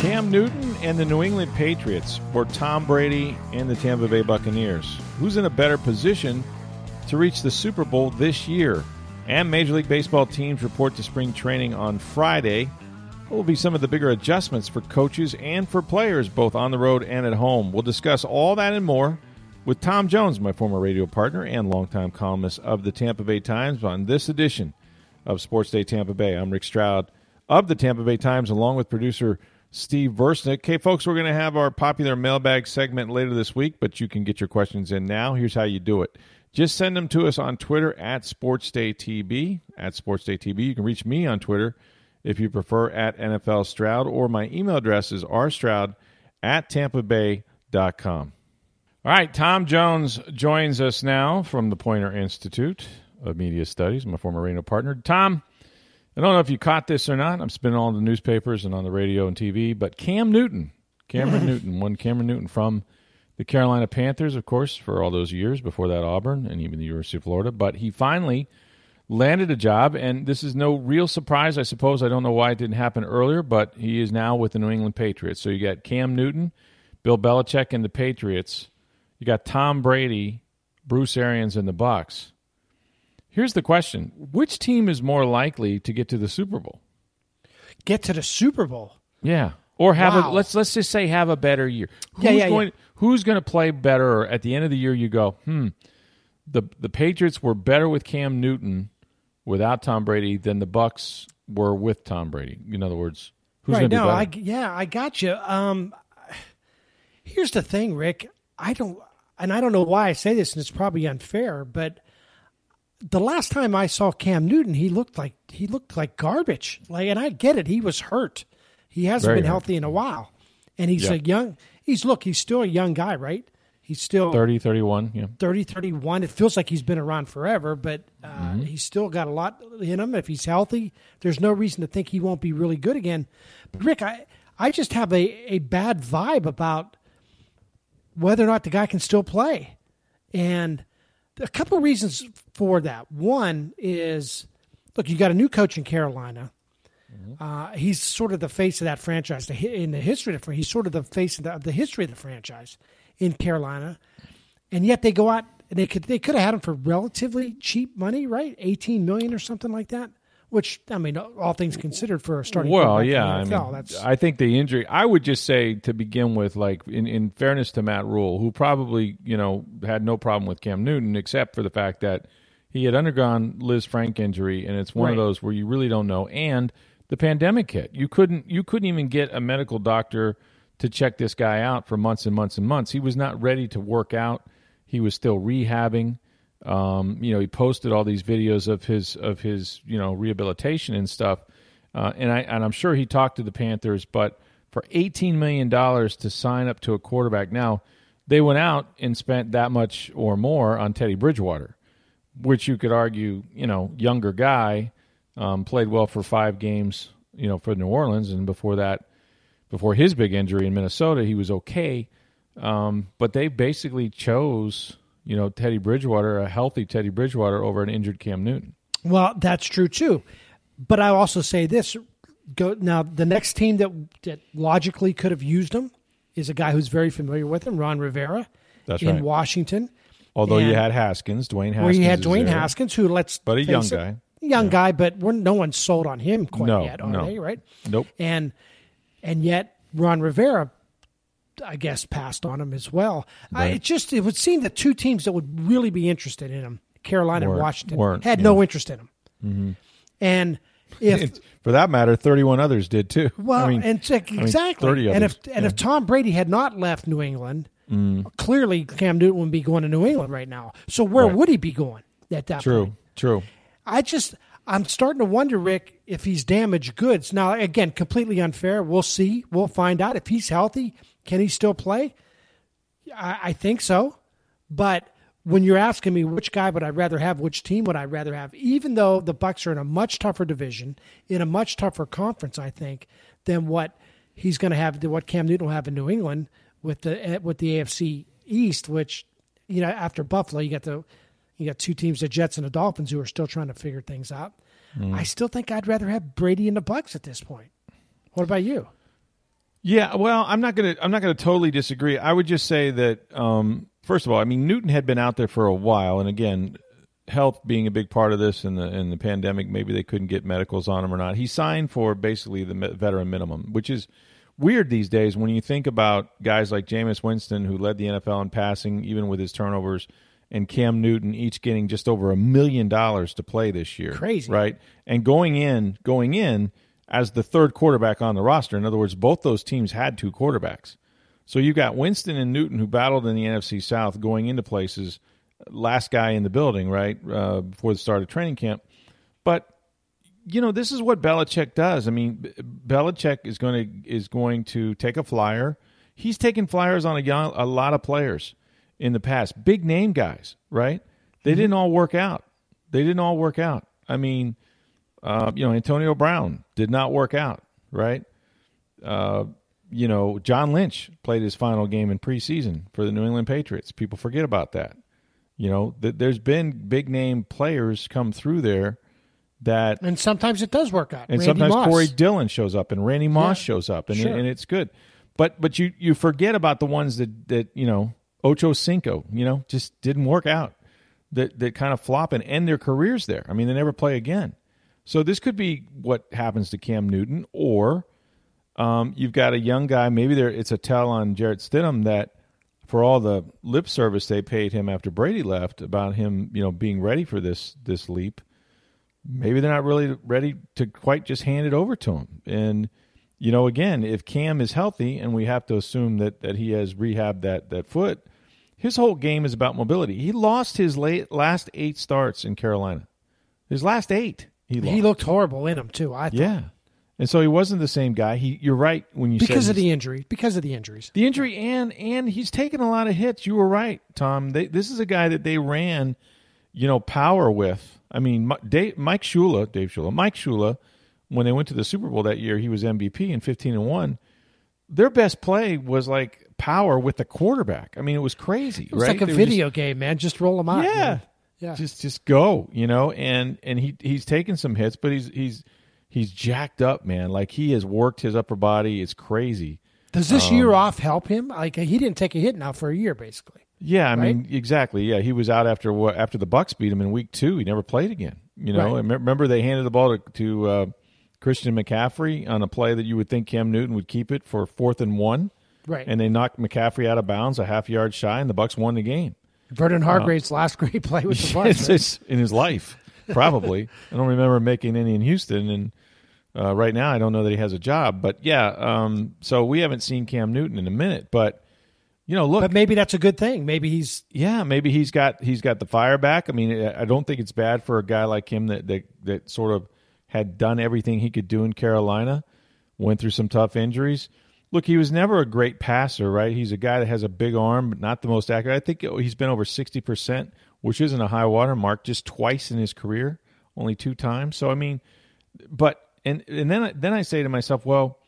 Cam Newton and the New England Patriots, or Tom Brady and the Tampa Bay Buccaneers. Who's in a better position to reach the Super Bowl this year? And Major League Baseball teams report to spring training on Friday. What will be some of the bigger adjustments for coaches and for players, both on the road and at home? We'll discuss all that and more with Tom Jones, my former radio partner and longtime columnist of the Tampa Bay Times, on this edition of Sports Day Tampa Bay. I'm Rick Stroud of the Tampa Bay Times, along with producer Steve Versnick. Okay, folks, we're going to have our popular mailbag segment later this week, but you can get your questions in now. Here's how you do it. Just send them to us on Twitter at SportsDayTB, at SportsDayTB. You can reach me on Twitter if you prefer at NFL Stroud, or my email address is rstroud at tampabay.com. All right, Tom Jones joins us now from the Poynter Institute of Media Studies, my former radio partner. Tom, I don't know if you caught this or not. I'm spinning all the newspapers and on the radio and TV, but Cam Newton, Cameron Newton, one Cameron Newton from the Carolina Panthers, of course, for all those years before that Auburn and even the University of Florida. But he finally landed a job, and this is no real surprise, I suppose. I don't know why it didn't happen earlier, but he is now with the New England Patriots. So you got Cam Newton, Bill Belichick, and the Patriots. You got Tom Brady, Bruce Arians, and the Bucs. Here's the question: Which team is more likely to get to the Super Bowl? Get to the Super Bowl. Yeah, or have Wow. a let's let's just say have a better year. Who's Yeah, yeah, going yeah. Who's going to play better at the end of the year? You go, hmm. The the Patriots were better with Cam Newton without Tom Brady than the Bucs were with Tom Brady. In other words, who's right going to now, be I yeah, I got you. Um, here's the thing, Rick. I don't, and I don't know why I say this, and it's probably unfair, but the last time I saw Cam Newton, he looked like he looked like garbage. Like, and I get it, he was hurt. He hasn't Very been hurt. healthy in a while, and he's Yeah. a young. He's look, he's still a young guy, right? He's still 30, 31, yeah. 30, 31. It feels like he's been around forever, but uh, Mm-hmm. he's still got a lot in him. If he's healthy, there's no reason to think he won't be really good again. But Rick, I, I just have a, a bad vibe about whether or not the guy can still play. And a couple of reasons for that. One is look, you got a new coach in Carolina. Uh, he's sort of the face of that franchise in the history of the, he's sort of the face of the, of the history of the franchise in Carolina, and yet they go out and they could they could have had him for relatively cheap money, right? Eighteen million or something like that. Which I mean, all things considered, for a starting Well, yeah, I mean, that's I think the injury. I would just say to begin with, like in, in fairness to Matt Rhule, who probably you know had no problem with Cam Newton, except for the fact that he had undergone Lisfranc injury, and it's one of those where you really don't know. And the pandemic hit. You couldn't you couldn't even get a medical doctor to check this guy out for months and months and months. He was not ready to work out. He was still rehabbing. Um, you know, he posted all these videos of his of his you know rehabilitation and stuff. Uh, and I and I'm sure he talked to the Panthers, but for 18 million dollars to sign up to a quarterback now, they went out and spent that much or more on Teddy Bridgewater, which you could argue, you know, younger guy, um, played well for five games, you know, for New Orleans, and before that, before his big injury in Minnesota, he was okay. Um, but they basically chose, you know, Teddy Bridgewater, a healthy Teddy Bridgewater, over an injured Cam Newton. Well, that's true too. But I also say this: go now. The next team that that logically could have used him is a guy who's very familiar with him, Ron Rivera, That's in right. Washington, Although you had Haskins, Dwayne Haskins, where you had Dwayne there. Haskins, who let's But a young it, guy. young guy, but we're, no one's sold on him quite No, yet, are no. they? Right? Nope. And and yet Ron Rivera, I guess, passed on him as well. I, it just it would seem that two teams that would really be interested in him, Carolina and Washington, had yeah. no interest in him. And if for that matter, 31 others did too. well, I mean, and check- I mean, exactly. 30 and if and yeah. if Tom Brady had not left New England, Mm. clearly Cam Newton wouldn't be going to New England right now. So where Right. would he be going at that True, point? true. I just I'm starting to wonder, Rick, if he's damaged goods. Now, again, completely unfair. We'll see. We'll find out. If he's healthy, can he still play? I, I think so. But when you're asking me which guy would I rather have, which team would I rather have, even though the Bucs are in a much tougher division, in a much tougher conference, I think, than what he's going to have, what Cam Newton will have in New England with the eh, with the AFC East, which you know after Buffalo, you got the you got two teams, the Jets and the Dolphins, who are still trying to figure things out. Mm. I still think I'd rather have Brady and the Bucs at this point. What about you? Yeah, well, I'm not gonna I'm not gonna totally disagree. I would just say that um, first of all, I mean Newton had been out there for a while, and again, health being a big part of this, and the and the pandemic, maybe they couldn't get medicals on him or not. He signed for basically the veteran minimum, which is weird these days when you think about guys like Jameis Winston, who led the NFL in passing, even with his turnovers and Cam Newton each getting just over a million dollars to play this year. Crazy. Right? And going in, going in as the third quarterback on the roster. In other words, both those teams had two quarterbacks. So you've got Winston and Newton who battled in the NFC South going into places, last guy in the building, right, uh, before the start of training camp. But you know, this is what Belichick does. I mean, Belichick is going to is going to take a flyer. He's taken flyers on a, young, a lot of players in the past, big name guys, right? They mm-hmm. didn't all work out. They didn't all work out. I mean, uh, you know, Antonio Brown did not work out, right? Uh, you know, John Lynch played his final game in preseason for the New England Patriots. People forget about that. You know, th- there's been big name players come through there that, and sometimes it does work out. And Randy sometimes Moss. Corey Dillon shows up, and Randy Moss yeah, shows up, and sure. and it's good. But but you you forget about the ones that that you know Ocho Cinco, you know, just didn't work out. That that kind of flop and end their careers there. I mean, they never play again. So this could be what happens to Cam Newton, or um, you've got a young guy. Maybe there it's a tell on Jarrett Stidham that for all the lip service they paid him after Brady left about him, you know, being ready for this this leap. Maybe they're not really ready to quite just hand it over to him. And you know, again, if Cam is healthy, and we have to assume that that he has rehabbed that that foot, his whole game is about mobility. He lost his late, last eight starts in Carolina. His last eight, he lost. He looked horrible in them too. I thought. yeah, and so he wasn't the same guy. He, you're right when you because of the injury. Because of the injuries, the injury, and and he's taken a lot of hits. You were right, Tom. They, this is a guy that they ran, you know, power with. I mean, Dave, Mike Shula, Dave Shula, Mike Shula, when they went to the Super Bowl that year, he was MVP in 15 and one. Their best play was like power with the quarterback. I mean, it was crazy. It was right? like a video just, game, man. Just roll them out. Yeah, man. Yeah. Just just go, you know. And and he he's taken some hits, but he's he's he's jacked up, man. Like he has worked his upper body. It's crazy. Does this um, year off help him? Like he didn't take a hit now for a year, basically. Yeah, I right? mean, exactly. Yeah, he was out after what after the Bucs beat him in week two. He never played again. You know, right. remember they handed the ball to, to uh, Christian McCaffrey on a play that you would think Cam Newton would keep it for fourth and one. Right. And they knocked McCaffrey out of bounds a half yard shy, and the Bucs won the game. Vernon Hargreaves' uh, last great play with the Bucs right? in his life, probably. I don't remember making any in Houston, and uh, right now I don't know that he has a job. But yeah, um, so we haven't seen Cam Newton in a minute, but you know, look. But maybe that's a good thing. Maybe he's yeah, maybe he's got he's got the fire back. I mean, I don't think it's bad for a guy like him that that, that sort of had done everything he could do in Carolina, went through some tough injuries look, he was never a great passer, right? He's a guy that has a big arm, but not the most accurate. I think he's been over 60%, which isn't a high water mark, just twice in his career, only two times. So, I mean, but, and, and then, then I say to myself, well,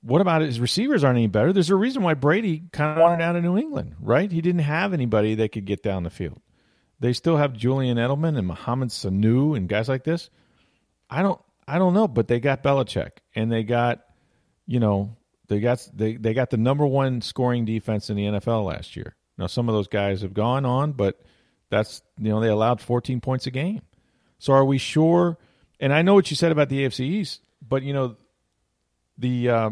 what about his receivers aren't any better? There's a reason why Brady kind of wanted out of New England, right? He didn't have anybody that could get down the field. They still have Julian Edelman and Mohamed Sanu and guys like this. I don't, I don't know, but they got Belichick and they got, you know, they got they, they got the number one scoring defense in the NFL last year. Now some of those guys have gone on, but that's you know they allowed 14 points a game. So are we sure? And I know what you said about the AFC East, but you know the uh,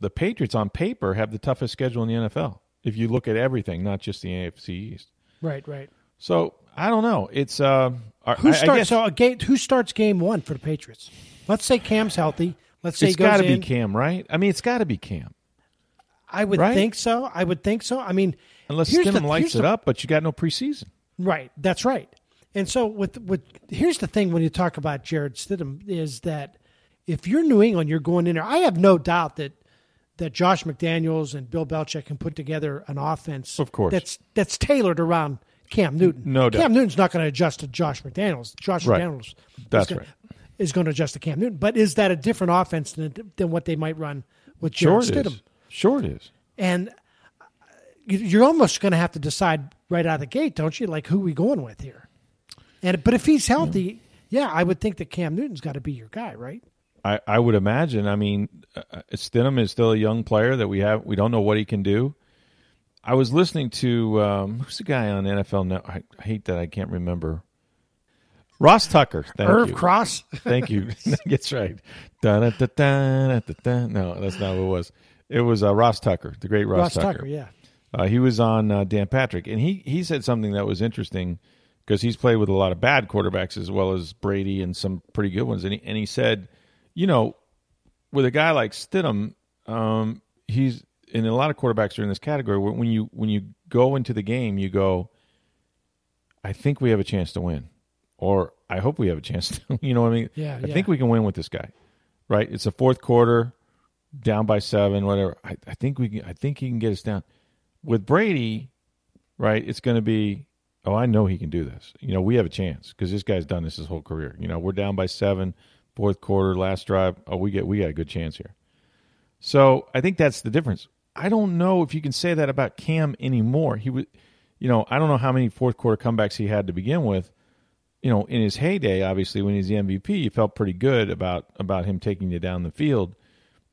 the Patriots on paper have the toughest schedule in the NFL. If you look at everything, not just the AFC East. Right, right. So I don't know. It's uh, who starts. I guess, so a game, who starts game one for the Patriots? Let's say Cam's healthy. Let's say it's got to be Cam, right? I mean, it's got to be Cam. I would right? think so. I would think so. I mean, unless Stidham lights it the, up, but you got no preseason. Right. That's right. And so with with here's the thing when you talk about Jarrett Stidham is that if you're New England, you're going in there. I have no doubt that that Josh McDaniels and Bill Belichick can put together an offense, Of course. that's that's tailored around Cam Newton. No doubt. Cam Newton's not going to adjust to Josh McDaniels. Josh Right. McDaniels, That's gonna, right. Is going to adjust to Cam Newton. But is that a different offense than than what they might run with Jarrett Stidham? is. Sure it is. And you- you're almost going to have to decide right out of the gate, don't you? Like who we going with here? And but if he's healthy, yeah, I would think that Cam Newton's got to be your guy, right? I, I would imagine. I mean, uh, Stidham is still a young player that we have. We don't know what he can do. I was listening to um, who's the guy on NFL now? I hate that I can't remember. Ross Tucker. Thank Irv you. Cross. Thank you. that's right. No, that's not what it was. It was uh, Ross Tucker, the great Ross, Ross Tucker. Tucker, yeah. Uh, he was on uh, Dan Patrick, and he he said something that was interesting because he's played with a lot of bad quarterbacks as well as Brady and some pretty good ones. And he, and he said, you know, with a guy like Stidham, um, he's and a lot of quarterbacks are in this category. When you when you go into the game, you go, I think we have a chance to win, or I hope we have a chance to. You know what I mean? Yeah, I yeah. think we can win with this guy. Right? It's a fourth quarter, down by seven, whatever. I, I think we can. I think he can get us down. With Brady, right? It's going to be. Oh, I know he can do this. You know, we have a chance because this guy's done this his whole career. You know, we're down by seven, fourth quarter, last drive. Oh, we get we got a good chance here. So I think that's the difference. I don't know if you can say that about Cam anymore. He was, you know, I don't know how many fourth quarter comebacks he had to begin with. You know, in his heyday, obviously when he's the MVP, you felt pretty good about about him taking you down the field.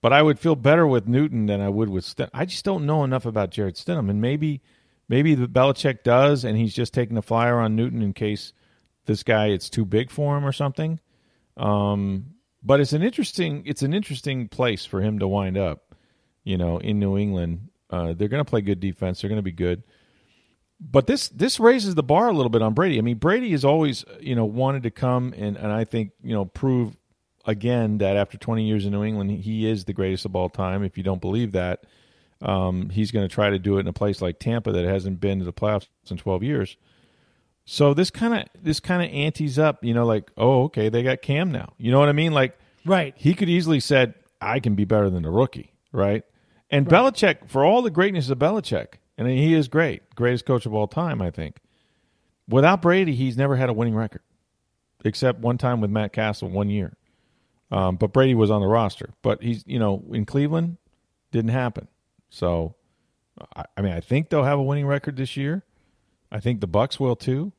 But I would feel better with Newton than I would with Sten. I just don't know enough about Jarrett Stidham, and maybe maybe the Belichick does, and he's just taking a flyer on Newton in case this guy it's too big for him or something. Um, but it's an interesting it's an interesting place for him to wind up. You know, in New England, uh, they're going to play good defense. They're going to be good. But this this raises the bar a little bit on Brady. I mean, Brady has always you know wanted to come and and I think you know prove again that after 20 years in New England, he is the greatest of all time. If you don't believe that, um, he's going to try to do it in a place like Tampa that hasn't been to the playoffs in 12 years. So this kind of this kind of antes up, you know, like oh okay, they got Cam now. You know what I mean? Like Right. he could easily said I can be better than the rookie, right? And Belichick, for all the greatness of Belichick, and he is great, greatest coach of all time, I think. Without Brady, he's never had a winning record, except one time with Matt Cassel, one year. Um, but Brady was on the roster. But he's, you know, in Cleveland, didn't happen. So, I, I mean, I think they'll have a winning record this year. I think the Bucs will too.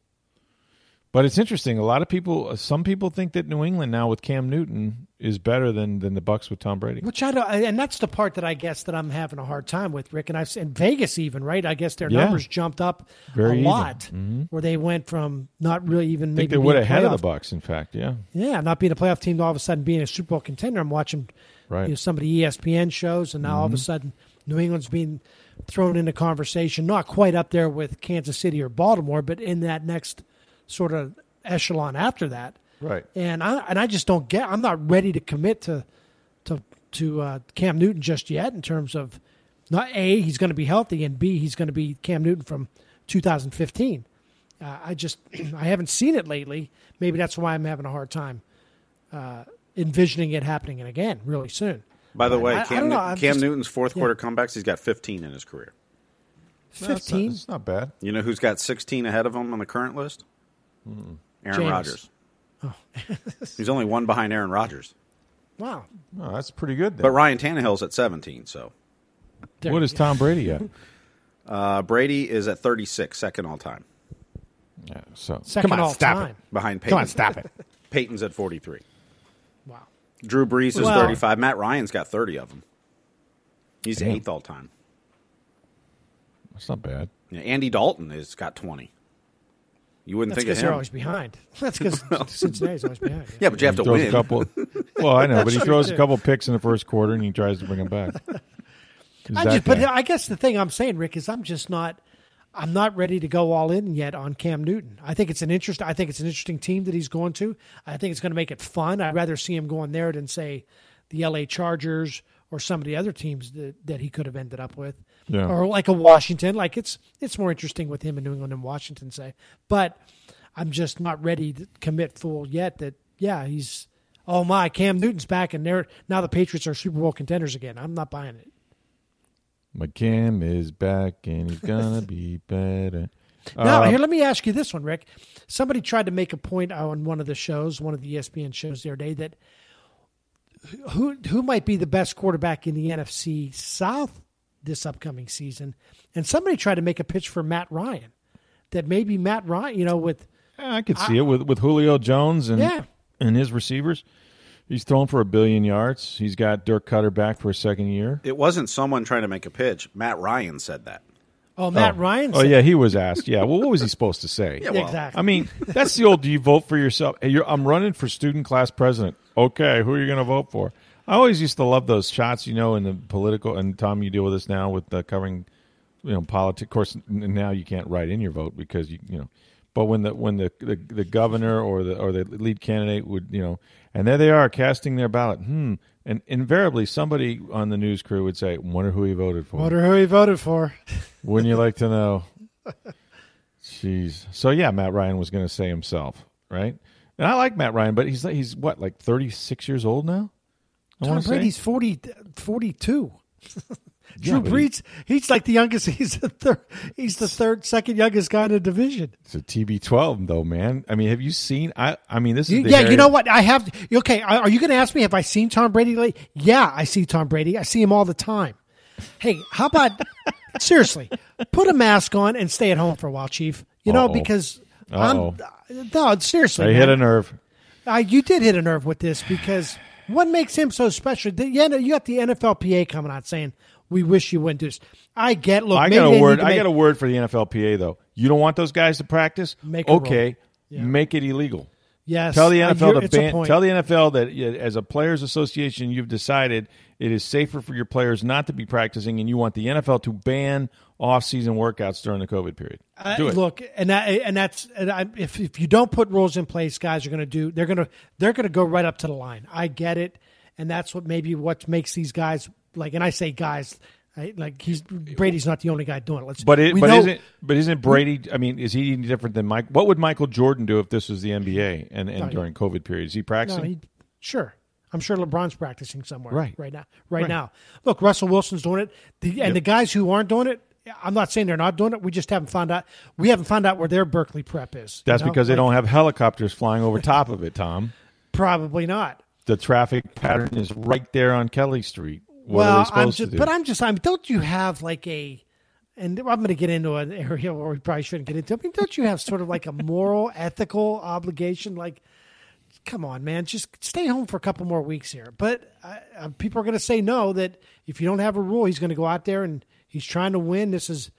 But it's interesting. A lot of people, some people think that New England now with Cam Newton is better than than the Bucs with Tom Brady. Which I don't, and that's the part that I guess that I'm having a hard time with, Rick. And I've in Vegas even right. I guess their Yeah. numbers jumped up Very a lot, where they went from not really even I think maybe they would ahead of the Bucs. In fact, yeah, Yeah, not being a playoff team, to all of a sudden being a Super Bowl contender. I'm watching Right. Mm-hmm. you know, some of the ESPN shows, and now all of a sudden New England's being thrown into conversation, not quite up there with Kansas City or Baltimore, but in that next sort of echelon after that. right. And I and I just don't get. I'm not ready to commit to to to uh, Cam Newton just yet in terms of not a he's going to be healthy and b he's going to be Cam Newton from 2015. Uh, I just I haven't seen it lately. Maybe that's why I'm having a hard time uh, envisioning it happening again really soon. By the way, I- I Cam, don't know, I'm Cam just- Newton's fourth yeah. quarter comebacks, he's got 15 in his career. That's not, 15. it's not bad. You know who's got 16 ahead of him on the current list? Hmm. Aaron Jameis. Rodgers. he's only one behind Aaron Rodgers. Wow. Oh, that's pretty good. Then. But Ryan Tannehill's at 17, so. There what you is go. Tom Brady at? Uh, Brady is at 36, second all time. yeah, so Second come on, all stop time. it. Behind Peyton. Come on, stop it. Peyton's at 43. Wow. Drew Brees is Well- 35. Matt Ryan's got 30 of them. He's Damn. eighth all time. That's not bad. Yeah, Andy Dalton has got 20. You wouldn't That's think of because they're always behind. That's because Cincinnati's always behind. yeah, but you have He to throws win. a couple. Well, I know, but he throws true, a couple picks in the first quarter and he tries to bring them back. He's I that just, but. I guess the thing I'm saying, Rick, is I'm just not. I'm not ready to go all in yet on Cam Newton. I think it's an interest. I think it's an interesting team that he's going to. I think it's going to make it fun. I'd rather see him going there than say the L.A. Chargers or some of the other teams that, that he could have ended up with, Yeah. or like a Washington. Like it's it's more interesting with him in New England than Washington, say. But I'm just not ready to commit full yet. That yeah, he's oh my Cam Newton's back, and they're now the Patriots are Super Bowl contenders again. I'm not buying it. My Cam is back and he's gonna be better. Now, Uh, here, let me ask you this one, Rick. Somebody tried to make a point on one of the shows, one of the ESPN shows the other day, that who who might be the best quarterback in the NFC South this upcoming season, and somebody tried to make a pitch for Matt Ryan, that maybe Matt Ryan, you know, with Yeah, I could see it with with Julio Jones and Yeah. and his receivers. He's thrown for a billion yards. He's got Dirk Koetter back for a second year. It wasn't someone trying to make a pitch. Matt Ryan said that. oh Matt oh. Ryan. Oh yeah, he was asked. Yeah, well, what was he supposed to say? Yeah, well, exactly. I mean, that's the old. Do you vote for yourself? Hey, you're, I'm running for student class president. Okay, who are you going to vote for? I always used to love those shots, you know, in the political. And Tom, you deal with this now with uh, covering, you know, politics. Of course, n- now you can't write in your vote because you, you know. But when the when the, the the governor or the or the lead candidate would, you know, and there they are casting their ballot. Hmm. And invariably, somebody on the news crew would say, "Wonder who he voted for." Wonder who he voted for. Wouldn't you like to know? Jeez. So yeah, Matt Ryan was going to say himself, right? And I like Matt Ryan, but he's he's what like thirty six years old now. I Tom wanna say? Brady's 40, 42. Yeah, Drew he- Brees, he's like the youngest. He's the third. He's the third, second youngest guy in the division. It's a TB12 though, man. I mean, have you seen? I I mean, this is yeah, Harry- you know what? I have. Okay, are you going to ask me have I seen Tom Brady late? Yeah, I see Tom Brady. I see him all the time. Hey, how about seriously? Put a mask on and stay at home for a while, Chief. You know Uh-oh. because Uh-oh. I'm no seriously. I man. hit a nerve. I, you did hit a nerve with this because what makes him so special? The, you got the NFLPA coming out saying we wish you wouldn't do this. I get. Look, I got a word. I make- got a word for the NFLPA though. You don't want those guys to practice? Make okay, Yeah. make it illegal. Yes, Tell the NFL to ban. Tell the NFL that as a players' association, you've decided it is safer for your players not to be practicing, and you want the NFL to ban off-season workouts during the COVID period. Uh, Do it. Look, and that, and that's and I, if if you don't put rules in place, guys are going to do. They're going to they're going to go right up to the line. I get it, and that's what maybe what makes these guys like. And I say guys, I, like he's Brady's not the only guy doing it. Let's, but it, but know- isn't but isn't Brady? I mean, is he any different than Mike? What would Michael Jordan do if this was the NBA and, and No, during COVID period? Is he No, practicing? he, sure. I'm sure LeBron's practicing somewhere Right. right now. Right, Right. now, look, Russell Wilson's doing it, the, and the guys who aren't doing it. I'm not saying they're not doing it. We just haven't found out. We haven't found out where their Berkeley prep is. you That's know? because they Like, don't have helicopters flying over top of it, Tom. Probably not. The traffic pattern is right there on Kelly Street. What well, I'm just, but I'm just, I'm. Don't you have like a? And I'm going to get into an area where we probably shouldn't get into. I mean, don't you have sort of like a moral, ethical obligation? Like, come on, man, just stay home for a couple more weeks here. But uh, uh, people are going to say no. That if you don't have a rule, he's going to go out there and he's trying to win. This is,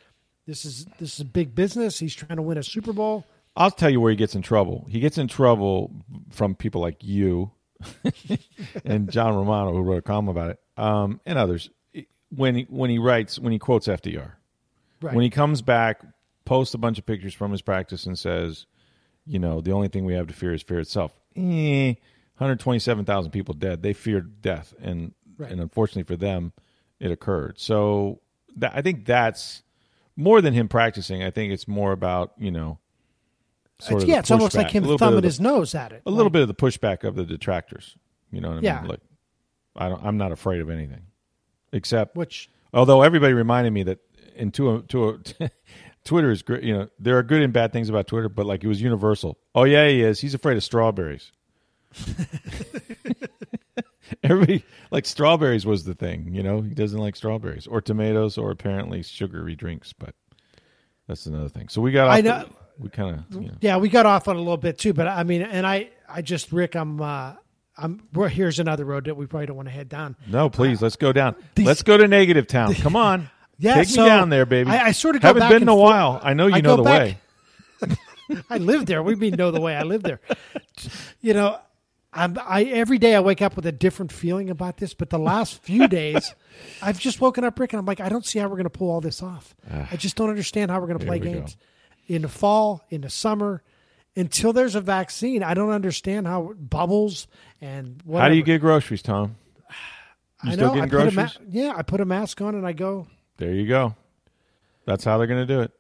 this is, this is a big business. He's trying to win a Super Bowl. I'll tell you where he gets in trouble. He gets in trouble from people like you and John Romano, who wrote a column about it, um, and others. When he, when he writes, when he quotes FDR, Right. when he comes back, posts a bunch of pictures from his practice and says, you know, the only thing we have to fear is fear itself. Eh, 127,000 people dead. They feared death, and Right. and unfortunately for them, it occurred. So that, I think that's more than him practicing. I think it's more about you know, sort It's, of yeah, it's almost like him A little bit thumbing the- his nose at it. a little bit of the pushback of the detractors. You know what I Yeah. mean? Like, I don't, I'm not afraid of anything, except which Although everybody reminded me that in to a, to a, Twitter is great. You know, there are good and bad things about Twitter, but like it was universal. Oh yeah, he is. He's afraid of strawberries. Everybody like strawberries was the thing. You know, he doesn't like strawberries or tomatoes or apparently sugary drinks. But that's another thing. So we got. I the- know- we kind of. You know, Yeah, we got off on a little bit too, but I mean, and I, I just Rick, I'm, uh, I'm. Well, here's another road that we probably don't want to head down. no, please uh, let's go down. These- let's go to negative town. Come on. Yeah, Take so me down there, baby. I- I sort of go haven't back been in a forth. while. I know you I know the back- way. I live there. We mean know the way I live there. You know, I'm. I every day I wake up with a different feeling about this, but the last few days, I've just woken up, Rick, and I'm like, I don't see how we're going to pull all this off. Ah. I just don't understand how we're going to play Here we go. In the fall, in the summer. Until there's a vaccine, I don't understand how bubbles and whatever. How do you get groceries, Tom? You I still know. I getting put ma- groceries? yeah, I put a mask on and I go. There you go. That's how they're going to do it.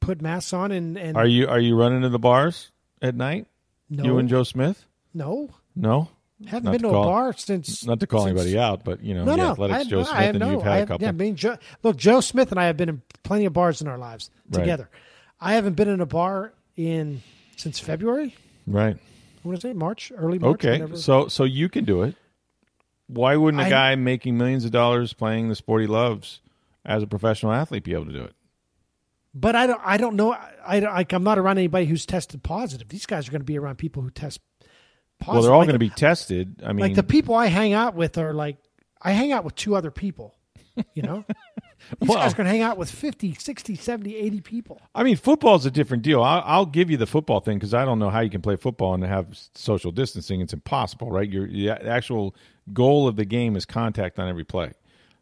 put masks on and and Are you are you running to the bars at night? no, You and Joe Smith? no, No, haven't Not been to to, call- a bar since. not to call since- anybody out, but you know, No, the no, athletics I, Joe no, Smith I and know. you've had a couple. Yeah, I mean, Joe, look, Joe Smith and I have been in plenty of bars in our lives Right. I haven't been in a bar in since February. right. What is it? March, early March. Okay, whenever- so so you can do it. Why wouldn't a I- guy making millions of dollars playing the sport he loves as a professional athlete be able to do it? but I don't. I don't know. I, I like. I'm not around anybody who's tested positive. These guys are going to be around people who test positive. Well, they're all Like- going to be tested. I mean, like the people I hang out with are like I hang out with two other people. You know, these Well- guys to hang out with 50, 60, 70, 80 people. I mean, football's a different deal. I'll, I'll give you the football thing because I don't know how you can play football and have social distancing. It's impossible, right? Your the actual goal of the game is contact on every play.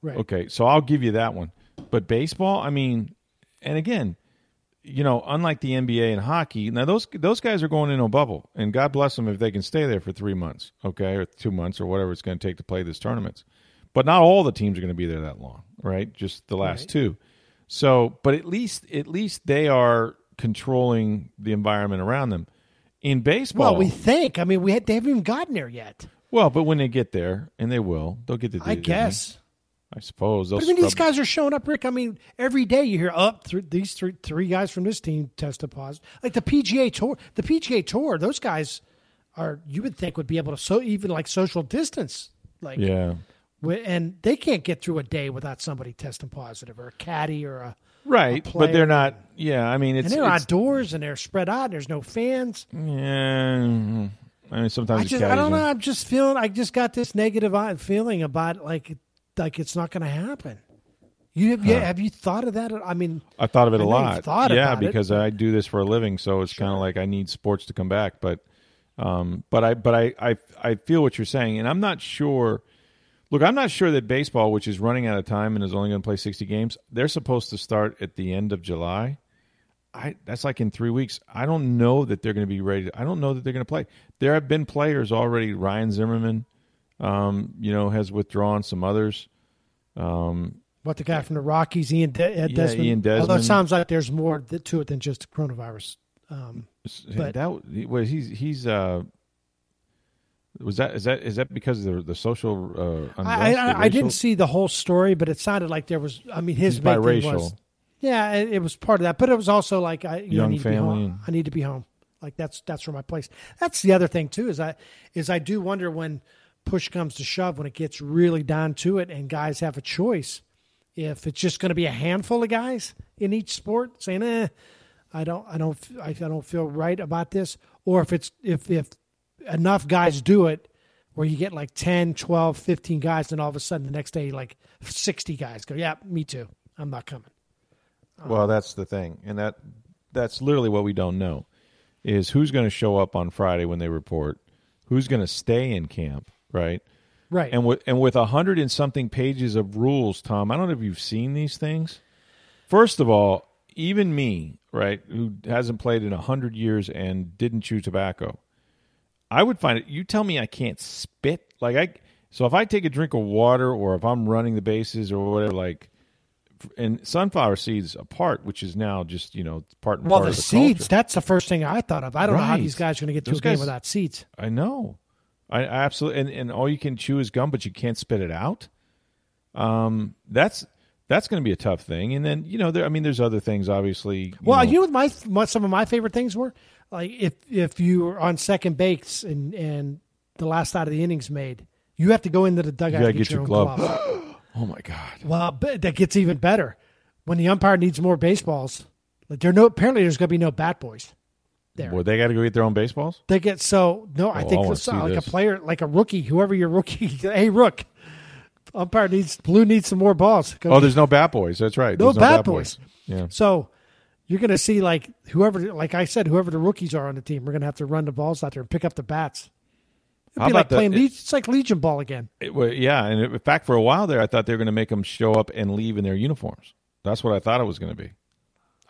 Right. Okay, so I'll give you that one. But baseball, I mean, and again, you know, unlike the NBA and hockey, now those those guys are going in a bubble, and God bless them if they can stay there for three months, okay, or two months, or whatever it's going to take to play these tournaments. But not all the teams are going to be there that long, right? Just the last Right. two. So, but at least at least they are controlling the environment around them. In baseball, Well, we think. I mean, we had, they haven't even gotten there yet. well, but when they get there, and they will, they'll get to. I guess. I suppose. But I mean, these guys are showing up, Rick. I mean, every day you hear up oh, these three three guys from this team tested positive. Like the PGA Tour, the PGA Tour, those guys are you would think would be able to so even like social distance, like Yeah. And they can't get through a day without somebody testing positive or a caddy or a Right, a but they're not. Yeah, I mean, it's, and they're it's outdoors and they're spread out. And there's no fans. yeah. I mean, sometimes I it's just I don't know. I'm just feeling. I just got this negative feeling about like like it's not going to happen. You have, you, have you thought of that? I mean, I thought of it I a lot. thought yeah, it, because but- I do this for a living, so it's kind of like I need sports to come back. But, um, but I, but I, I, I feel what you're saying, and I'm not sure. Look, I'm not sure that baseball, which is running out of time and is only going to play 60 games, they're supposed to start at the end of July. I that's like in three weeks. I don't know that they're going to be ready. I don't know that they're going to play. There have been players already. Ryan Zimmerman, um, you know, has withdrawn. Some others. Um, what the guy from the Rockies, Ian, De- Ed Yeah, Desmond. Although it sounds like there's more to it than just coronavirus. Um, But- that well, he's he's uh was that is that is that because of the the social uh I, I, I didn't see the whole story, but it sounded like there was. I mean, his biracial. was, yeah, it, it was part of that, but it was also like I, you know, I Young need to be family home. I need to be home. Like that's that's where my place. That's the other thing too is I is I do wonder when push comes to shove when it gets really down to it and guys have a choice if it's just going to be a handful of guys in each sport saying eh I don't I don't I don't feel right about this or if it's if if enough guys do it where you get like 10 12 15 guys and all of a sudden the next day like 60 guys go yeah me too I'm not coming um, Well, that's the thing, and that that's literally what we don't know is who's going to show up on Friday when they report, who's going to stay in camp, right? right And with and with a hundred and something pages of rules, Tom, I don't know if you've seen these things. First of all, even me, right, who hasn't played in a hundred years and didn't chew tobacco, I would find it. You tell me I can't spit, like I. So if I take a drink of water, or if I'm running the bases, or whatever, like, and sunflower seeds apart, which is now just you know part and well part the of the seeds culture. that's the first thing I thought of I don't know how these guys are going to get to Those a game guys- without seeds I know. I, I absolutely and, and all you can chew is gum, but you can't spit it out. Um, that's that's going to be a tough thing. And then you know, there. I mean, there's other things, obviously. You Well, know, you know what my what some of my favorite things were? Like if if you were on second base and and the last out of the innings made, you have to go into the dugout gotta get, get your, your glove. glove. oh my god. well, but that gets even better when the umpire needs more baseballs. Like there no apparently there's going to be no bat boys there. Boy, they got to go get their own baseballs. They get so no. I Oh, I think wanna like this. a player, like a rookie, whoever your rookie. hey, rook, umpire needs blue needs some more balls. Go Oh, get- there's no bat boys. That's right. No There's bat boys. Yeah. So you're going to see like whoever, like I said, whoever the rookies are on the team, we're going to have to run the balls out there and pick up the bats. It'd How be like the- playing. Legion, it's like Legion ball again. It, well, yeah, and in fact, for a while there, I thought they were going to make them show up and leave in their uniforms. That's what I thought it was going to be.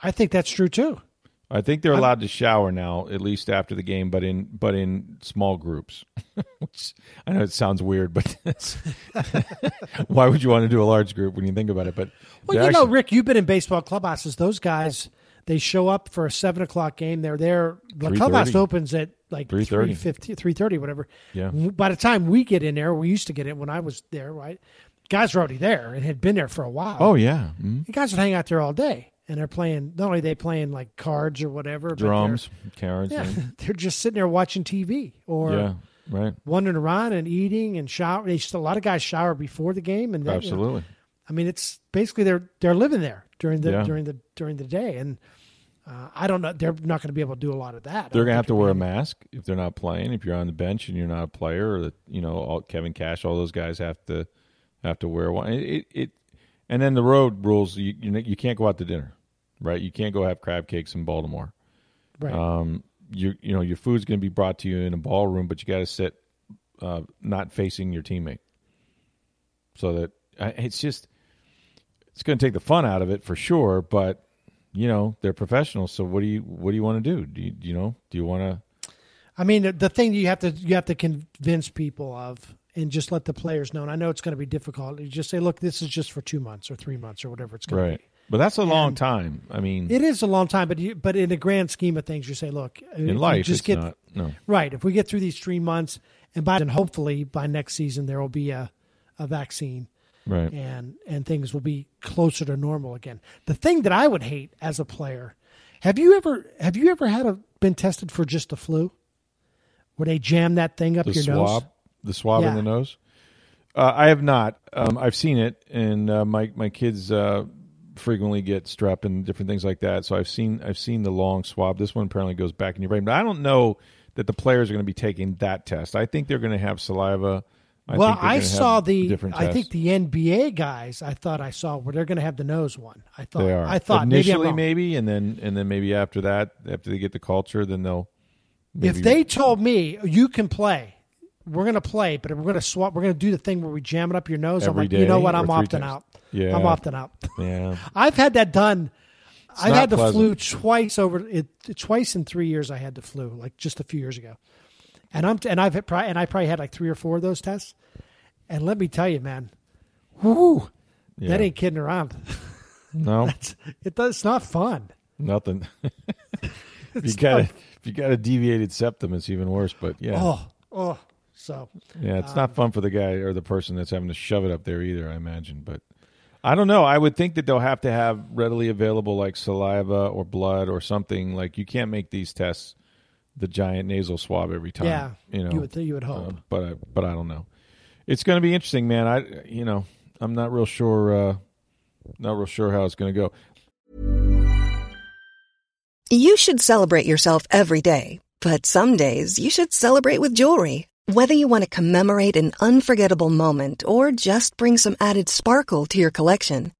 I think that's true too. I think they're allowed to shower now, at least after the game, but in but in small groups. Which I know it sounds weird, but why would you want to do a large group when you think about it? But Well, you know, Rick, you've been in baseball clubhouses. Those guys, They show up for a seven o'clock game. They're there. The 3:30. clubhouse opens at like 3:30. 3.30, whatever. Yeah. By the time we get in there, we used to get in when I was there, right? Guys were already there and had been there for a while. Oh yeah, Mhm. The guys would hang out there all day, and they're playing. Not only are they playing like cards or whatever, drums, cards. Yeah, and- they're just sitting there watching TV or yeah, right. wandering around and eating and shower. They just, a lot of guys shower before the game, and then, you know, Absolutely. I mean, it's basically they're they're living there during the Yeah. during the during the day, and uh, I don't know. They're not going to be able to do a lot of that. They're gonna have to wear a mask if they're not playing. If you're on the bench and you're not a player, or that you know, all, Kevin Cash, all those guys have to have to wear one. It, it, it and then the road rules. You you, know, you can't go out to dinner, right? You can't go have crab cakes in Baltimore. Right. Um, you you know your food's going to be brought to you in a ballroom, but you got to sit uh, not facing your teammate, so that it's just it's going to take the fun out of it for sure. But you know they're professionals, so what do you what do you want to do? Do you, you know? Do you want to? I mean, the- thing you have to you have to convince people of, and just let the players know. And I know it's going to be difficult. You just say, look, this is just for two months or three months or whatever it's going Right. to be. But that's a long time. I mean, It is a long time, but you, but in the grand scheme of things, you say, look, uh, in life, just it's get not. No. right. If we get through these three months, and by then, hopefully by next season, there will be a a vaccine. Right. and and things will be closer to normal again. The thing that I would hate as a player, have you ever have you ever had a been tested for just the flu, where they jam that thing up The your swab, nose? the swab in the nose. Uh, I have not. Um, I've seen it, and uh, my my kids uh, frequently get strep and different things like that. So I've seen I've seen the long swab. This one apparently goes back in your brain, but I don't know that the players are going to be taking that test. I think they're going to have saliva. I well, I saw the. I think the NBA guys. I thought I saw where they're going to have the nose one. I thought. they are. I thought maybe initially wrong. maybe, and then and then maybe after that, after they get the culture, then they'll. if maybe- they told me you can play, we're going to play, but we're going to swap. We're going to do the thing where we jam it up your nose. I'm Every like, you know what? I'm opting times? out. Yeah. I'm opting out. yeah, I've had that done. I've not had the pleasant. flu twice over it. Twice in three years, I had the flu, like just a few years ago, and I'm and I've had, and I probably had like three or four of those tests. And let me tell you, man, whoo, yeah. that ain't kidding around. no. It does. It's not fun. Nothing. if you got a, if you got a deviated septum, it's even worse. But yeah, Oh, oh. So yeah, it's um, not fun for the guy or the person that's having to shove it up there either. I imagine, but I don't know. I would think that they'll have to have readily available like saliva or blood or something. Like you can't make these tests the giant nasal swab every time. yeah, you know. you would think you would uh, hope. but I, but I don't know. It's going to be interesting, man. I you know I'm not real sure. Uh, not real sure how it's going to go. You should celebrate yourself every day, but some days you should celebrate with jewelry. Whether you want to commemorate an unforgettable moment or just bring some added sparkle to your collection,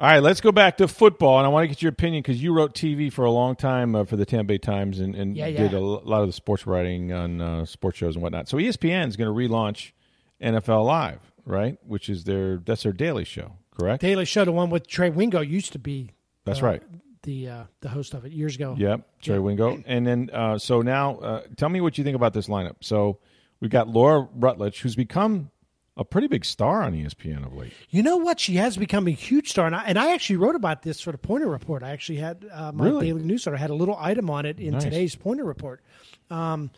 All right, let's go back to football, and I want to get your opinion because you wrote TV for a long time uh, for the Tampa Bay Times and, and Yeah, did yeah. a l- lot of the sports writing on uh, sports shows and whatnot. So ESPN is going to relaunch NFL Live, right? Which is their that's their daily show, correct? Daily Show, the one with Trey Wingo, used to be That's uh, right. the uh, the host of it years ago. Yep, Trey Wingo. And then, uh, so now, uh, tell me what you think about this lineup. So we've got Laura Rutledge, who's become a pretty big star on ESPN of late. You know what? She has become a huge star, and I, and I actually wrote about this for the Poynter Report. I actually had uh, my Really? daily newsletter had a little item on it in Nice. today's Poynter Report. Um,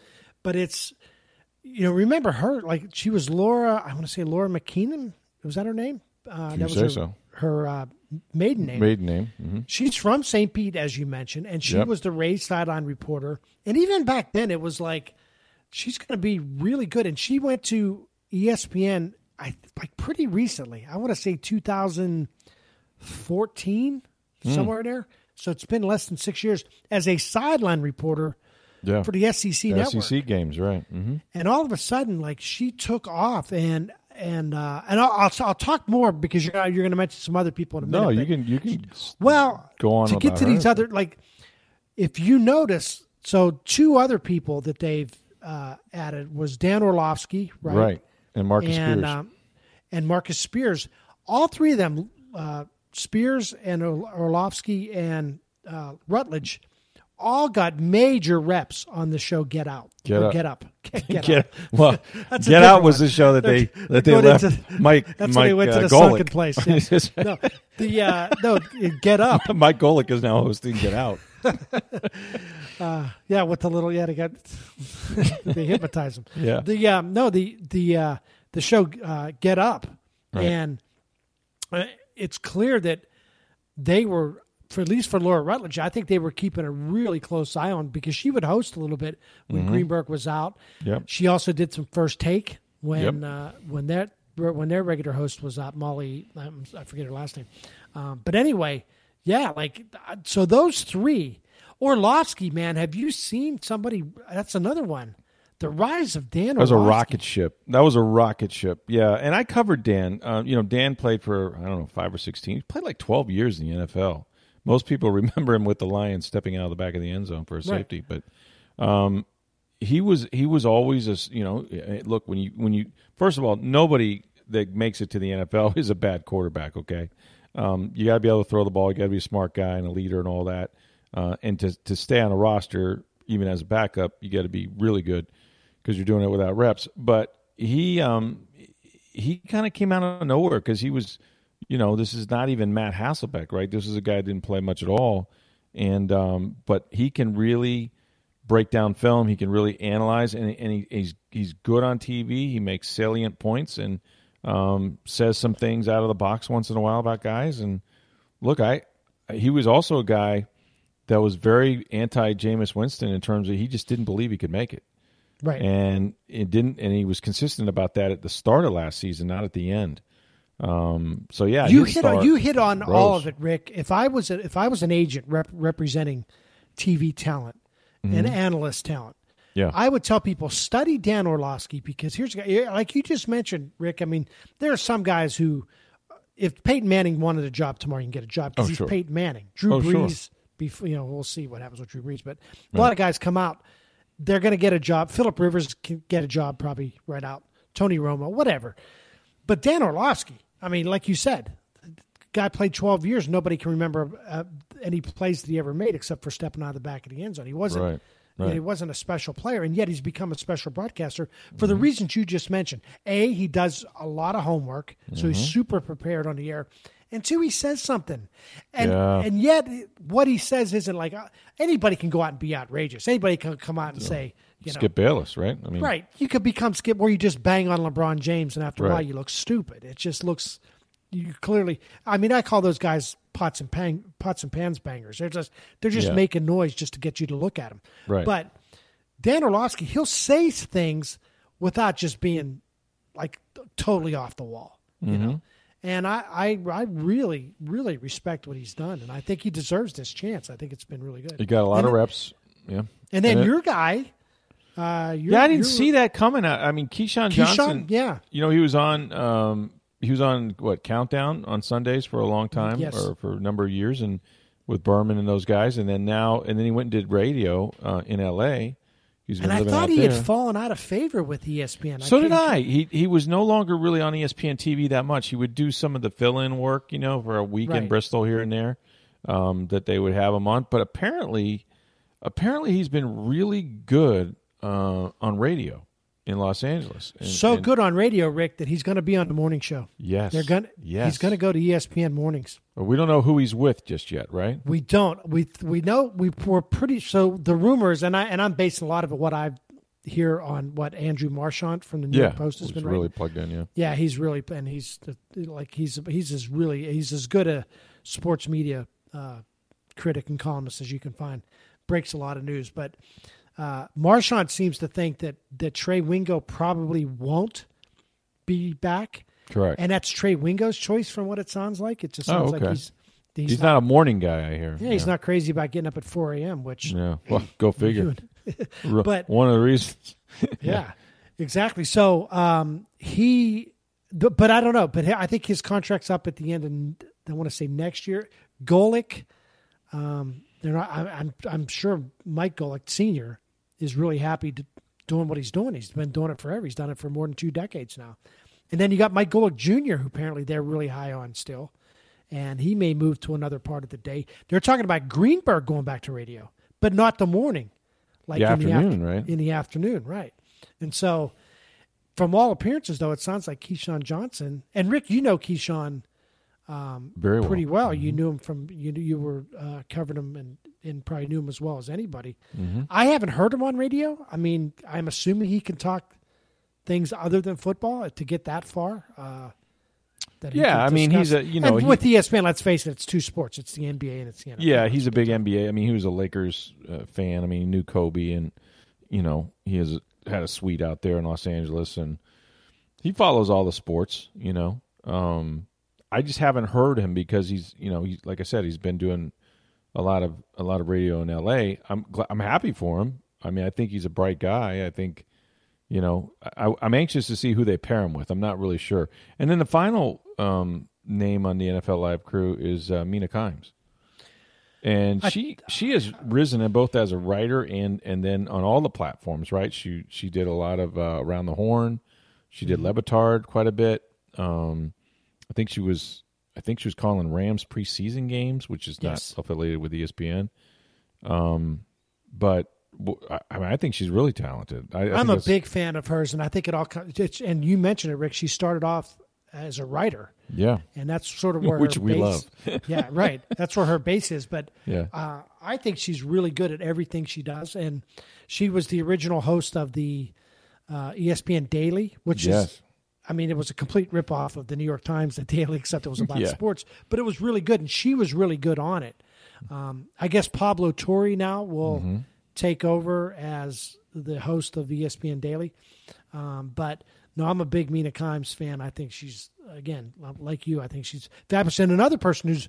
but it's you know remember her like she was Laura. I want to say Laura McKeeman. Was that her name? Uh, You that was say her, so. her uh, maiden name. Maiden name. hmm She's from St. Pete, as you mentioned, and she Yep. was the Rays sideline reporter. And even back then, it was like she's going to be really good. And she went to ESPN, I like pretty recently. I want to say 2014, Hmm. somewhere there. So it's been less than six years as a sideline reporter Yeah. for the SEC network SEC games, right? hmm and all of a sudden, like she took off, and and uh, and I'll, I'll I'll talk more because you're you're going to mention some other people in a minute. No, you can you can well, go on to get to her. these other like, if you notice, so two other people that they've uh, added was Dan Orlovsky, right? right, and Marcus and Spears. um, and Marcus Spears. All three of them, uh, Spears and Or- Orlovsky and uh, Rutledge, all got major reps on the show Get Out. Get Or Up. Get Up. Get, Get Get, Up. well, Get Out was one. the show that they that they left into- Mike. That's Mike, when they went uh, to the Golic. sunken place. Yeah. no, the uh, no, Get Up. Mike Golic is now hosting Get Out. Yeah, with the little yeah, they got they hypnotize them. Yeah. The um no the the uh the show uh, Get Up, Right. and uh, it's clear that they were for at least for Laura Rutledge, I think they were keeping a really close eye on because she would host a little bit when Greenberg was out. Mm-hmm. Yep. She also did some first take when Yep. uh, when that when their regular host was out. Molly, um, I forget her last name, um, but anyway, yeah, like uh, so those three. Orlovsky, man, have you seen somebody? That's another one. The rise of Dan. That was a rocket ship. That was a rocket ship. Yeah, and I covered Dan. Uh, you know, Dan played for I don't know five or sixteen. He played like twelve years in the NFL. Most people remember him with the Lions stepping out of the back of the end zone for a safety, but um, he was he was always a you know eh, look when you when you first of all nobody that makes it to the NFL is a bad quarterback. Okay, um, you got to be able to throw the ball. You got to be a smart guy and a leader and all that. Uh, and to to stay on a roster even as a backup, you got to be really good because you're doing it without reps. But he um he kind of came out of nowhere because he was, you know, this is not even Matt Hasselbeck, right? This is a guy that didn't play much at all, and um, but he can really break down film. He can really analyze, and, and he, he's he's good on TV. He makes salient points and um, says some things out of the box once in a while about guys. And look, I he was also a guy that was very anti Jameis Winston in terms of he just didn't believe he could make it right? and it didn't and he was consistent about that at the start of last season not at the end um so yeah you hit on you hit on all of it, Rick. If I was a, if I was an agent rep, representing TV talent and analyst talent, Mm-hmm. Yeah I would tell people study Dan Orlovsky because here's a guy like you just mentioned, Rick. I mean, there are some guys who, if Peyton Manning wanted a job tomorrow, you can get a job because Oh, he's sure. Peyton Manning. Drew Oh, sure. Brees, before, you know, we'll see what happens with Drew Brees, but a lot of guys come out, they're going to get a job. Philip Rivers can get a job probably right out. Tony Romo, whatever. But Dan Orlovsky, I mean, like you said, guy played 12 years. Nobody can remember uh, any plays that he ever made except for stepping out of the back of the end zone. He wasn't. Right, you know, he wasn't a special player, and yet he's become a special broadcaster for Mm-hmm. the reasons you just mentioned. A, he does a lot of homework, so he's Mm-hmm. super prepared on the air. And two, he says something, and Yeah. and yet what he says isn't like uh, anybody can go out and be outrageous. Anybody can come out and say, you know, skip bayless right i mean Right. You could become skip where you just bang on LeBron James and after a while you look stupid. It just looks you clearly I mean, I call those guys pots and pan pots and pans bangers. They're just they're just Yeah. making noise just to get you to look at them. Right. But Dan Orlovsky, he'll say things without just being like totally off the wall. You Mm-hmm. know? And I, I I really, really respect what he's done and I think he deserves this chance. I think it's been really good. he got a lot And of then- reps yeah And then And it- your guy, uh your, yeah i didn't your- see that coming i I mean keyshawn johnson yeah. you know he was on um he was on what countdown on sundays for a long time Yes. or for a number of years and with berman and those guys and then now and then he went and did radio uh, in la he's been And I thought he there. had fallen out of favor with ESPN. So did I. He he was no longer really on ESPN TV that much. He would do some of the fill-in work, you know, for a week in Bristol here and there, um, that they would have him on. But apparently, apparently he's been really good uh, on radio in Los Angeles. And- So and- good on radio, Rick, that he's going to be on the morning show. Yes. They're going. Yes. He's going to go to ESPN mornings. But we don't know who he's with just yet, right? We don't. We we know we we're pretty. So the rumors, and I and I'm basing a lot of it what I hear on what Andrew Marchant from the New Yeah, York Post has been really writing. plugged in. Yeah. Yeah, he's really and he's like he's he's as really he's as good a sports media uh, critic and columnist as you can find. Breaks a lot of news, but uh, Marchant seems to think that that Trey Wingo probably won't be back, Correct. and that's Trey Wingo's choice from what it sounds like. It just Oh, sounds okay. like he's he's, he's, not, not, a morning guy, I hear. yeah, he's not crazy about getting up at four a.m. Which Yeah. Well, go figure. But- one of the reasons. Yeah, exactly. So um, he, but, I don't know. But I think his contract's up at the end, and I want to say next year. Golic, um, they're not. I, I'm I'm sure Mike Golic Senior is really happy doing what he's doing. He's been doing it forever. He's done it for more than two decades now. And then you got Mike Golic Jr., who apparently they're really high on still, and he may move to another part of the day. They're talking about Greenberg going back to radio, but not the morning, like The in the afternoon, after- right? In the afternoon, right? And so, from all appearances, though, it sounds like Keyshawn Johnson and Rick. You know Keyshawn Very well. pretty well. You knew him from you. You were uh, covered him and and probably knew him as well as anybody. Mm-hmm. I haven't heard him on radio. I mean, I'm assuming he can talk things other than football to get that far. Uh, that Yeah, I mean, he's a- you know, and he- with ESPN, let's face it, it's two sports. It's the NBA and it's the NFL. Yeah, he's a big NBA. I mean, he was a Lakers uh, fan. I mean, he knew Kobe, and you know, he has had a suite out there in Los Angeles, and he follows all the sports. You know, um, I just haven't heard him because he's, you know, he's like I said, he's been doing a lot of a lot of radio in L.A. I'm gl- I'm happy for him. I mean, I think he's a bright guy. I think, you know, I, I'm anxious to see who they pair him with. I'm not really sure. And then the final um, name on the NFL Live crew is uh, Mina Kimes and she she has risen in both as a writer and and then on all the platforms right she she did a lot of uh, around the horn she did Le Batard quite a bit um i think she was i think she was calling rams preseason games which is not Yes. affiliated with espn um but I, mean i think she's really talented I, I'm a big fan of hers, and I think it all. And you mentioned it, Rick. She started off as a writer, yeah and that's sort of where Which we base, love. yeah, right. That's where her base is. But Yeah. uh, I think she's really good at everything she does, and she was the original host of the uh, ESPN Daily, which Yes. is. I mean, it was a complete ripoff of the New York Times, the Daily, except it was about Yeah. sports. But it was really good, and she was really good on it. Um, I guess Pablo Torre now will Mm-hmm. take over as the host of ESPN Daily. Um, but no, I'm a big Mina Kimes fan. I think she's again like you. I think she's fabulous. And another person who's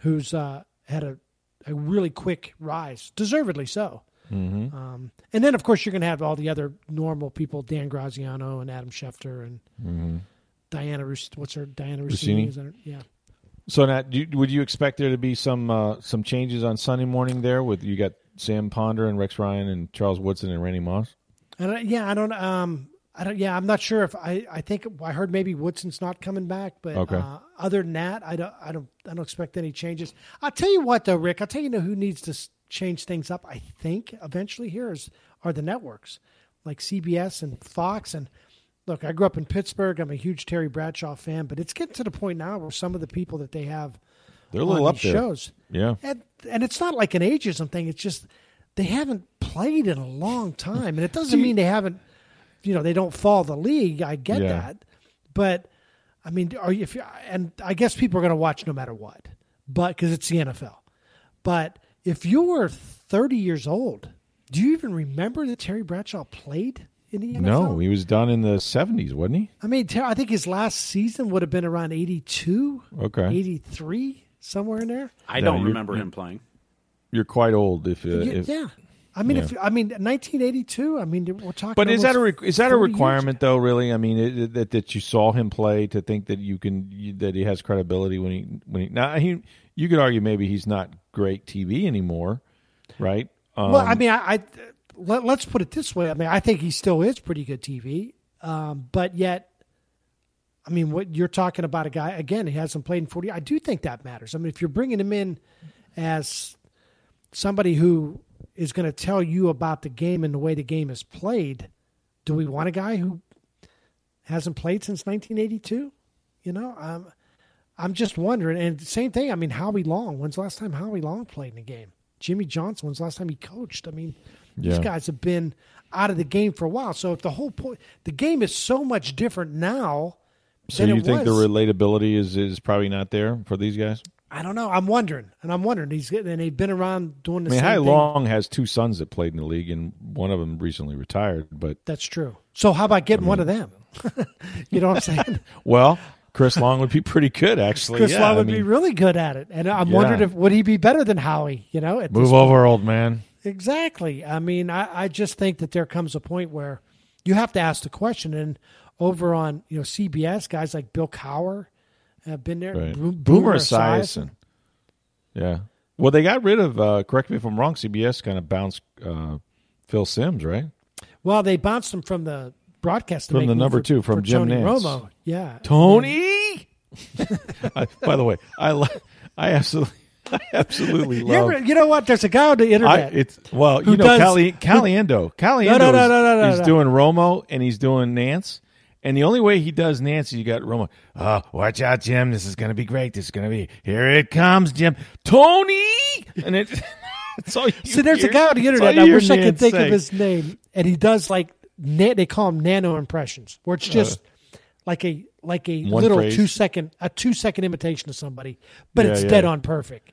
who's uh, had a a really quick rise, deservedly so. Mm-hmm. Um, and then of course you're going to have all the other normal people, Dan Graziano and Adam Schefter and Diana. Rus- what's her Diana Mm-hmm. Rossini? Rossini? Is that? Yeah. so do you, would you expect there to be some uh, some changes on sunday morning there with you got sam ponder and rex ryan and charles woodson and randy moss And I, yeah, I don't. Um, I don't. Yeah, I'm not sure if I. I think I heard maybe Woodson's not coming back, but Okay. uh, other than that, I don't. I don't. I don't expect any changes. I'll tell you what, though, Rick. I'll tell you who needs to change things up. I think eventually here is are the networks like CBS and Fox. And look, I grew up in Pittsburgh. I'm a huge Terry Bradshaw fan, but it's getting to the point now where some of the people that they have They're a little up there. shows, Yeah. and and it's not like an ageism thing. It's just they haven't played in a long time, and it doesn't mean they haven't. You know, they don't follow the league. I get Yeah. that, but I mean, are you? If you and I guess people are going to watch no matter what, but because it's the NFL. But if you were thirty years old, do you even remember that Terry Bradshaw played in the NFL? No, he was done in the 70s, wasn't he? I mean, Ter- I think his last season would have been around 82, Okay. 83, somewhere in there. I No, don't remember him playing. You're quite old if, uh, Y- if yeah. I mean, yeah. if I mean 1982. I mean, we're talking. But is that a re- is that a 40 years requirement though? Really, I mean, it, it- that that you saw him play to think that you can you, that he has credibility when he when he now he you could argue maybe he's not great TV anymore, right? Um, well, I mean, I, I let, us put it this way. I mean, I think he still is pretty good TV, um, but yet, I mean, what you're talking about a guy again? He hasn't played in 40. I do think that matters. I mean, if you're bringing him in as somebody who is going to tell you about the game and the way the game is played, do we want a guy who hasn't played since 1982? You know, um, I'm just wondering. And same thing. I mean, Howie Long. When's the last time Howie Long played in a game? Jimmy Johnson. When's the last time he coached? I mean, these guys have been out of the game for a while. So if the whole point, the game is so much different now. so you think the relatability is is probably not there for these guys? I don't know. I'm wondering, and I'm wondering. He's getting, and they've been around doing the I mean, same Howie. Long has two sons that played in the league, and one of them recently retired. But That's true. So how about getting one of them? you know what I'm saying? well, Chris Long would be pretty good actually. Chris yeah, Law I would be really good at it, and I'm Yeah. wondering if would he be better than Howie? You know, move over, old man. Exactly. I mean, I, I just think that there comes a point where you have to ask the question. And over on you know CBS, guys like Bill Cowher have been there. Right. Bo- Boomer. Esiason. Yeah. Well, they got rid of. Uh, correct me if I'm wrong. CBS kind of bounced uh, Phil Simms, right? Well, they bounced him from the broadcast to From the number for- two, from Jim Tony Nance. Romo. Yeah, Tony. I, by the way, I I absolutely I absolutely You, love. ever, you know what? There's a guy on the I, internet. it's well, you know, does- Cali, Caliendo. Caliendo No, no, no, is, no, no, no, is no. doing Romo and he's doing Nance. And the only way he does Nance, you got Romo. Oh, watch out, Jim! This is going to be great. This is going to be here. It comes, Jim. Tony, and it. It's all you See, there's hear. a guy on the internet. I wish I could think say. of his name, and he does like na- they call them nano impressions, where it's just like a like a Uh. Little phrase. two second a two second imitation of somebody, but Yeah, it's yeah. dead on perfect.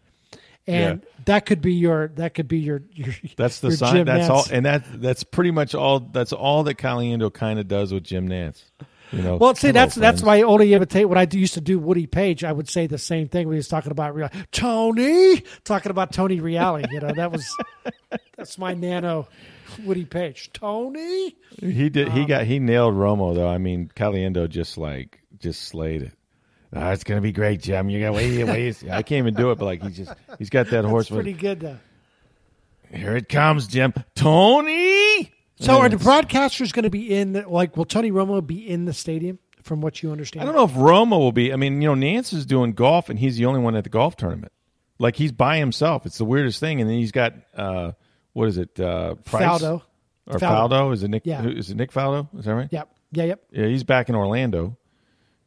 And Yeah. that could be your that could be your your That's the your sign. Jim That's Nance. all, and that that's pretty much all. That's all that Caliendo kind of does with Jim Nance. You know. Well, see, that's that's friends. my only imitate. When I used to do Woody Paige, I would say the same thing when he was talking about Real Tony, talking about Tony Reali. You know, that was that's my nano Woody Paige. Tony, He did. Um, He got. He nailed Romo though. I mean, Caliendo just like just slayed it. Ah, it's gonna be great, Jim. You got wait, wait. I can't even do it, but like he just he's got that horse. that's pretty good though. Here it comes, Jim. Tony. So, are the broadcasters going to be in? The, like, will Tony Romo be in the stadium? From what you understand, I don't know if Romo will be. I mean, you know, Nance is doing golf, and he's the only one at the golf tournament. Like he's by himself. It's the weirdest thing. And then he's got uh, what is it? Uh, Price Faldo. or Faldo. Faldo? Is it Nick? Yeah. Is it Nick Faldo? Is that right? Yep. Yeah. Yep. Yeah, he's back in Orlando,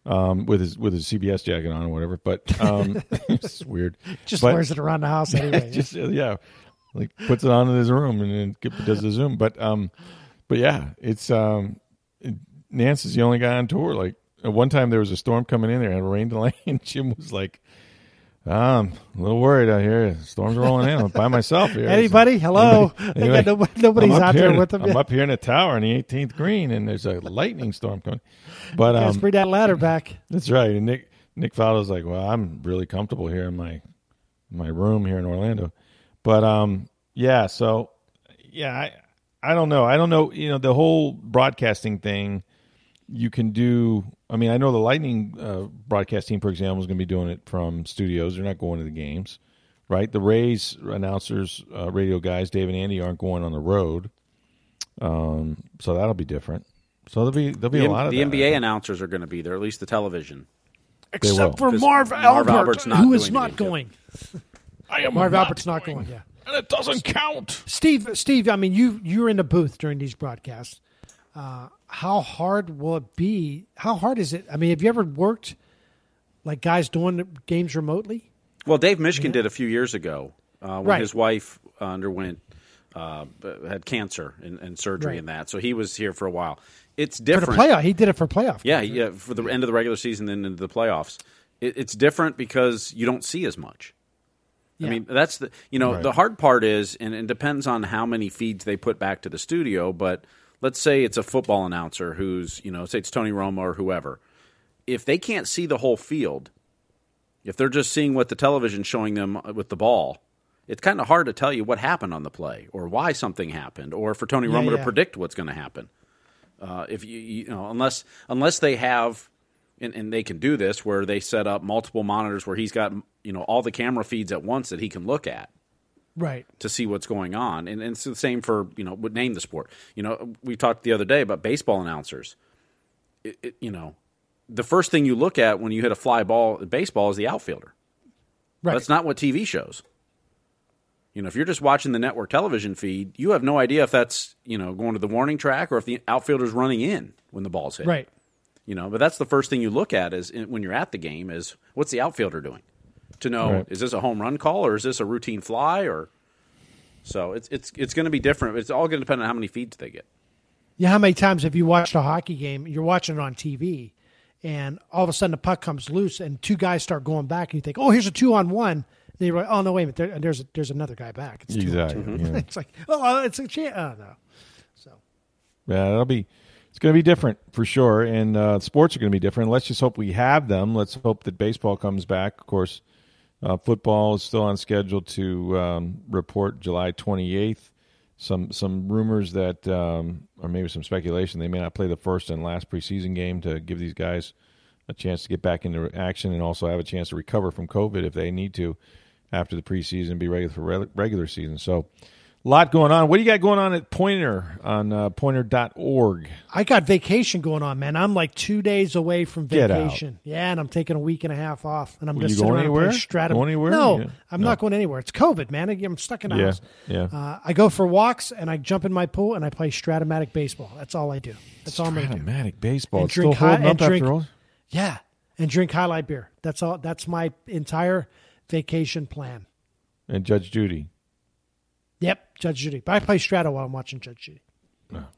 um, with his with his CBS jacket on or whatever. But um, it's weird. Just But- wears it around the house anyway. just uh, yeah, like puts it on in his room and then does the Zoom. But um, but yeah, it's um, Nance is the only guy on tour. Like at one time there was a storm coming in there and a rain delay, and Jim was like. I'm a little worried out here. Storms rolling in. I'm by myself here. Anybody? Hello. Anybody? Nobody- nobody's out there in- with them. I'm up here in the tower in the 18th green, and there's a lightning storm coming. But Let's um, bring that ladder back. that's right. And Nick Nick Faldo's like, well, I'm really comfortable here in my my room here in Orlando. But um, yeah. So yeah, I I don't know. I don't know. You know, the whole broadcasting thing. You can do. I mean, I know the Lightning uh, broadcast team, for example, is going to be doing it from studios. They're not going to the games, right? The Rays announcers, uh, radio guys, Dave and Andy, aren't going on the road. Um, so that'll be different. So there'll be there'll be The, a lot of the that, NBA announcers are going to be there, at least the television. They will. Except for 'Cause Marv Marv Albert, Albert's not who is not going. I am Marv not Albert's not going. Yeah. and it doesn't count. Steve, Steve, I mean, you you were in the booth during these broadcasts. Uh, how hard will it be? How hard is it? I mean, have you ever worked like guys doing the games remotely? Well, Dave Mishkin did a few years ago uh, when Right. his wife underwent uh, had cancer and, and surgery Right. and that. So he was here for a while. It's For different. the playoff, he did it for playoff. Yeah, yeah, for the end of the regular season, then into the playoffs. It, it's different because you don't see as much. Yeah. I mean, that's the you know Right. the hard part is, and it depends on how many feeds they put back to the studio. But let's say it's a football announcer who's you know, say it's Tony Romo or whoever. If they can't see the whole field, if they're just seeing what the television's showing them with the ball, it's kind of hard to tell you what happened on the play or why something happened, or for Tony Yeah, Romo to predict what's going to happen. Uh, if you, you know, unless unless they have, and, and they can do this where they set up multiple monitors where he's got you know all the camera feeds at once that he can look at right. to see what's going on, and, and it's the same for you know would name the sport. You know, we talked the other day about baseball announcers. It, it, you know, the first thing you look at when you hit a fly ball at baseball is the outfielder. Right. That's not what TV shows. You know, if you're just watching the network television feed, you have no idea if that's you know going to the warning track or if the outfielder's running in when the ball's hit. right. You know, but that's the first thing you look at is when you're at the game is what's the outfielder doing to know Right. is this a home run call or is this a routine fly or so it's it's it's going to be different. It's all going to depend on how many feeds they get. Yeah, how many times have you watched a hockey game? You're watching it on TV, and all of a sudden the puck comes loose, and two guys start going back, and you think, "Oh, here's a two on one." And you're like, "Oh no, wait a minute! There, there's there's another guy back." It's two on Exactly. two. yeah. it's like, "Oh, it's a chance." Oh no. So Yeah, that'll be. It's going to be different for sure, and uh, sports are going to be different. Let's just hope we have them. Let's hope that baseball comes back. Of course, uh, football is still on schedule to um, report July 28th. Some some rumors that, um, or maybe some speculation, they may not play the first and last preseason game to give these guys a chance to get back into action and also have a chance to recover from COVID if they need to after the preseason, be ready for re- regular season. So A lot going on. What do you got going on at Poynter on uh, poynter.org? I got vacation going on, man. I'm like two days away from Get vacation. Yeah, and I'm taking a week and a half off, and I'm Were going to you sit going around anywhere? Going anywhere? No, Yeah. I'm No. not going anywhere. It's COVID, man. I'm stuck in the Yeah, house. yeah. Uh, I go for walks and I jump in my pool and I play Strat-O-Matic baseball. That's all I do. That's all I'm going to do. Strat-O-Matic baseball. And drink high- up and drink- after all. Yeah, and drink highlight beer. That's all. That's my entire vacation plan. And Judge Judy. Yep, Judge Judy. But I play Strata while I'm watching Judge Judy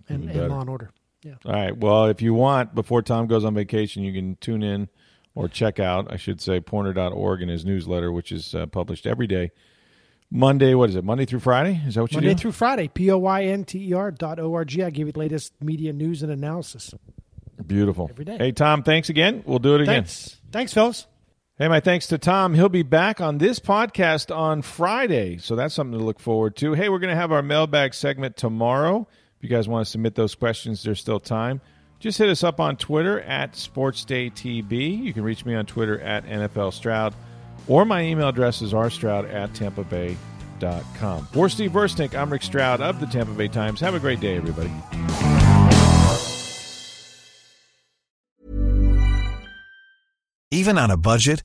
and, even and. Law and Order. Yeah. All right. Well, if you want, before Tom goes on vacation, you can tune in or check out, I should say, poynter.org and his newsletter, which is uh, published every day. Monday, what is it? Monday through Friday? Is that what you do? Monday through Friday, P O Y N T E R dot O R G. I give you the latest media news and analysis. Beautiful. Every day. Hey, Tom, thanks again. We'll do it again. Thanks. Thanks, fellas. Hey, my thanks to Tom. He'll be back on this podcast on Friday, so that's something to look forward to. Hey, we're going to have our mailbag segment tomorrow. If you guys want to submit those questions, there's still time. Just hit us up on Twitter at SportsDayTB. You can reach me on Twitter at NFL Stroud, or my email address is rstroud at tampabay.com. For Steve Versnick, I'm Rick Stroud of the Tampa Bay Times. Have a great day, everybody. Even on a budget,